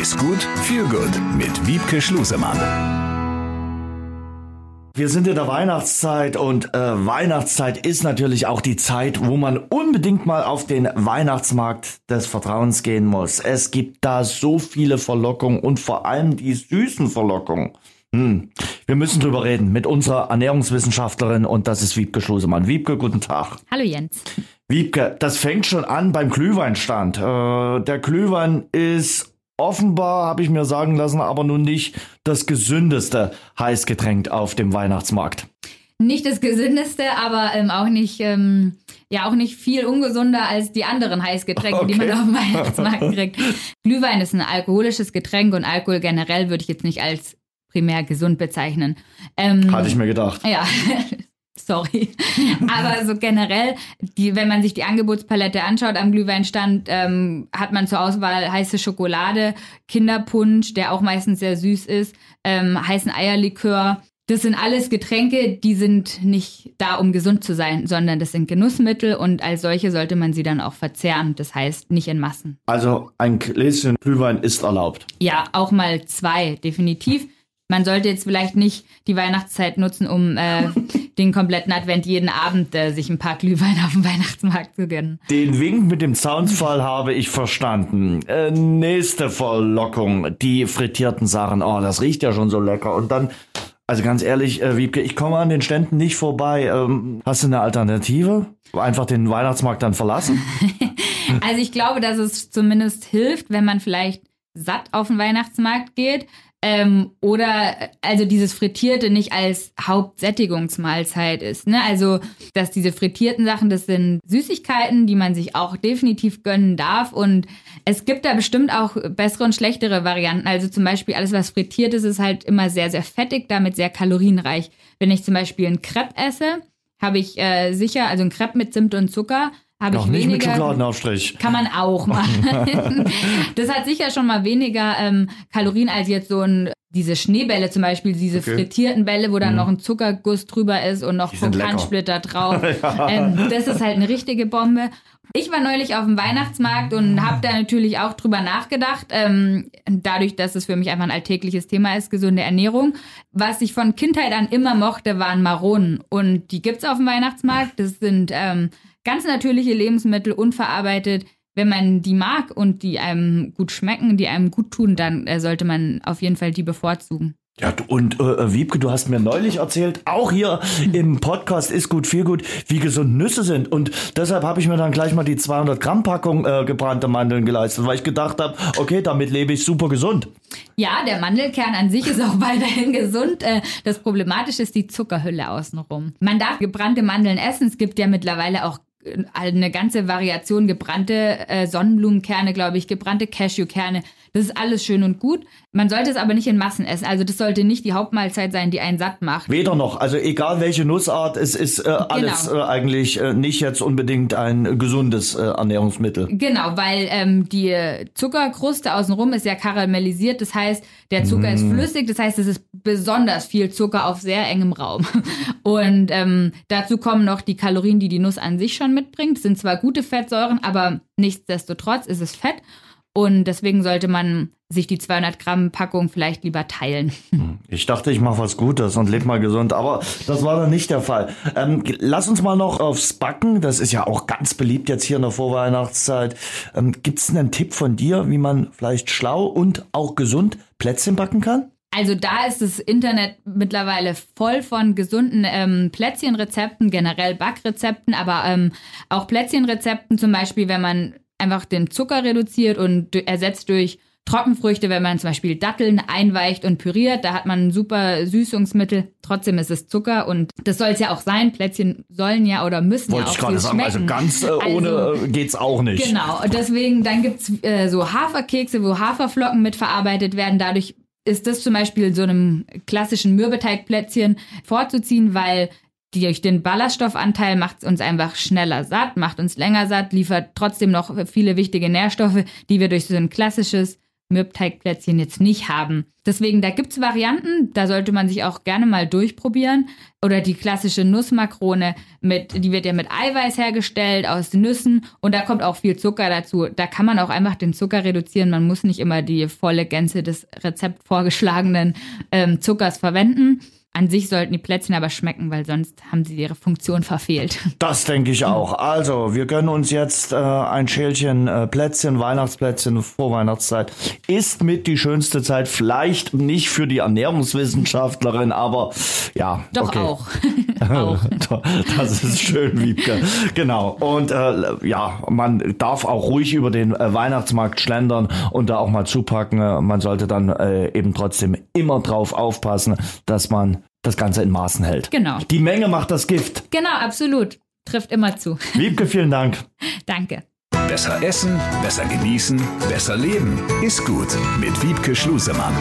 Ist gut, viel gut mit Wiebke Schlusemann. Wir sind in der Weihnachtszeit und äh, Weihnachtszeit ist natürlich auch die Zeit, wo man unbedingt mal auf den Weihnachtsmarkt des Vertrauens gehen muss. Es gibt da so viele Verlockungen und vor allem die süßen Verlockungen. Hm. Wir müssen drüber reden mit unserer Ernährungswissenschaftlerin und das ist Wiebke Schlusemann. Wiebke, guten Tag. Hallo Jens. Wiebke, das fängt schon an beim Glühweinstand. Äh, der Glühwein ist offenbar, habe ich mir sagen lassen, aber nun nicht das gesündeste Heißgetränk auf dem Weihnachtsmarkt. Nicht das gesündeste, aber ähm, auch nicht, ähm, ja auch nicht viel ungesunder als die anderen Heißgetränke, okay. die man auf dem Weihnachtsmarkt kriegt. Glühwein ist ein alkoholisches Getränk und Alkohol generell würde ich jetzt nicht als primär gesund bezeichnen. Ähm, Hatte ich mir gedacht. Ja. Sorry. Aber so generell, die, wenn man sich die Angebotspalette anschaut am Glühweinstand, ähm, hat man zur Auswahl heiße Schokolade, Kinderpunsch, der auch meistens sehr süß ist, ähm, heißen Eierlikör. Das sind alles Getränke, die sind nicht da, um gesund zu sein, sondern das sind Genussmittel und als solche sollte man sie dann auch verzehren. Das heißt, nicht in Massen. Also ein Gläschen Glühwein ist erlaubt. Ja, auch mal zwei, definitiv man sollte jetzt vielleicht nicht die Weihnachtszeit nutzen, um äh, den kompletten Advent jeden Abend äh, sich ein paar Glühwein auf dem Weihnachtsmarkt zu gönnen. Den Wink mit dem Zaunsfall habe ich verstanden. Äh, nächste Verlockung, die frittierten Sachen. Oh, das riecht ja schon so lecker. Und dann, also ganz ehrlich, äh, Wiebke, ich komme an den Ständen nicht vorbei. Ähm, hast du eine Alternative? Einfach den Weihnachtsmarkt dann verlassen? also ich glaube, dass es zumindest hilft, wenn man vielleicht satt auf den Weihnachtsmarkt geht, ähm, oder also dieses Frittierte nicht als Hauptsättigungsmahlzeit ist. Ne? Also, dass diese frittierten Sachen, das sind Süßigkeiten, die man sich auch definitiv gönnen darf. Und es gibt da bestimmt auch bessere und schlechtere Varianten. Also zum Beispiel alles, was frittiert ist, ist halt immer sehr, sehr fettig, damit sehr kalorienreich. Wenn ich zum Beispiel einen Crepe esse, habe ich äh, sicher, also ein Crepe mit Zimt und Zucker, habe ich nicht weniger. mit Schokoladenaufstrich. Kann man auch machen. das hat sicher schon mal weniger ähm, Kalorien als jetzt so ein diese Schneebälle zum Beispiel, diese okay. frittierten Bälle, wo dann mhm. noch ein Zuckerguss drüber ist und noch Vulkansplitter drauf. ja. ähm, das ist halt eine richtige Bombe. Ich war neulich auf dem Weihnachtsmarkt und habe da natürlich auch drüber nachgedacht, ähm, dadurch, dass es für mich einfach ein alltägliches Thema ist, gesunde Ernährung. Was ich von Kindheit an immer mochte, waren Maronen. Und die gibt's auf dem Weihnachtsmarkt. Das sind ähm, ganz natürliche Lebensmittel, unverarbeitet. Wenn man die mag und die einem gut schmecken, die einem gut tun, dann äh, sollte man auf jeden Fall die bevorzugen. Ja, und äh, äh, Wiebke, du hast mir neulich erzählt, auch hier im Podcast ist gut, viel gut, wie gesund Nüsse sind. Und deshalb habe ich mir dann gleich mal die 200 Gramm Packung äh, gebrannte Mandeln geleistet, weil ich gedacht habe, okay, damit lebe ich super gesund. Ja, der Mandelkern an sich ist auch weiterhin gesund. Äh, das Problematische ist die Zuckerhülle außenrum. Man darf gebrannte Mandeln essen. Es gibt ja mittlerweile auch eine ganze Variation gebrannte äh, Sonnenblumenkerne, glaube ich, gebrannte Cashewkerne. Das ist alles schön und gut. Man sollte es aber nicht in Massen essen. Also das sollte nicht die Hauptmahlzeit sein, die einen satt macht. Weder noch. Also egal welche Nussart, es ist äh, alles genau. äh, eigentlich äh, nicht jetzt unbedingt ein gesundes äh, Ernährungsmittel. Genau, weil ähm, die Zuckerkruste außenrum ist ja karamellisiert. Das heißt, der Zucker mm. ist flüssig. Das heißt, es ist besonders viel Zucker auf sehr engem Raum. Und ähm, dazu kommen noch die Kalorien, die die Nuss an sich schon mitbringt. Das sind zwar gute Fettsäuren, aber nichtsdestotrotz ist es Fett. Und deswegen sollte man sich die 200 Gramm Packung vielleicht lieber teilen. Ich dachte, ich mache was Gutes und lebe mal gesund, aber das war dann nicht der Fall. Ähm, lass uns mal noch aufs Backen. Das ist ja auch ganz beliebt jetzt hier in der Vorweihnachtszeit. Ähm, Gibt es einen Tipp von dir, wie man vielleicht schlau und auch gesund Plätzchen backen kann? Also da ist das Internet mittlerweile voll von gesunden ähm, Plätzchenrezepten, generell Backrezepten, aber ähm, auch Plätzchenrezepten, zum Beispiel, wenn man einfach den Zucker reduziert und ersetzt durch Trockenfrüchte, wenn man zum Beispiel Datteln einweicht und püriert, da hat man ein super Süßungsmittel. Trotzdem ist es Zucker und das soll es ja auch sein. Plätzchen sollen ja oder müssen Wollte ja auch ich gerade sagen, also ganz äh, ohne also, geht's auch nicht. Genau, und deswegen, dann gibt's äh, so Haferkekse, wo Haferflocken mitverarbeitet werden. Dadurch ist das zum Beispiel so einem klassischen Mürbeteigplätzchen vorzuziehen, weil durch den Ballaststoffanteil macht es uns einfach schneller satt, macht uns länger satt, liefert trotzdem noch viele wichtige Nährstoffe, die wir durch so ein klassisches Mürbteigplätzchen jetzt nicht haben. Deswegen, da gibt es Varianten, da sollte man sich auch gerne mal durchprobieren. Oder die klassische Nussmakrone, mit, die wird ja mit Eiweiß hergestellt aus Nüssen und da kommt auch viel Zucker dazu. Da kann man auch einfach den Zucker reduzieren. Man muss nicht immer die volle Gänze des Rezept vorgeschlagenen ähm, Zuckers verwenden. An sich sollten die Plätzchen aber schmecken, weil sonst haben sie ihre Funktion verfehlt. Das denke ich auch. Also, wir gönnen uns jetzt äh, ein Schälchen äh, Plätzchen, Weihnachtsplätzchen, Vorweihnachtszeit. Ist mit die schönste Zeit. Vielleicht nicht für die Ernährungswissenschaftlerin, aber ja. Doch okay. auch. auch. das ist schön, Wiebke. Genau. Und äh, ja, man darf auch ruhig über den äh, Weihnachtsmarkt schlendern und da auch mal zupacken. Man sollte dann äh, eben trotzdem immer drauf aufpassen, dass man das Ganze in Maßen hält. Genau. Die Menge macht das Gift. Genau, absolut. Trifft immer zu. Wiebke, vielen Dank. Danke. Besser essen, besser genießen, besser leben. Ist gut mit Wiebke Schlusemann.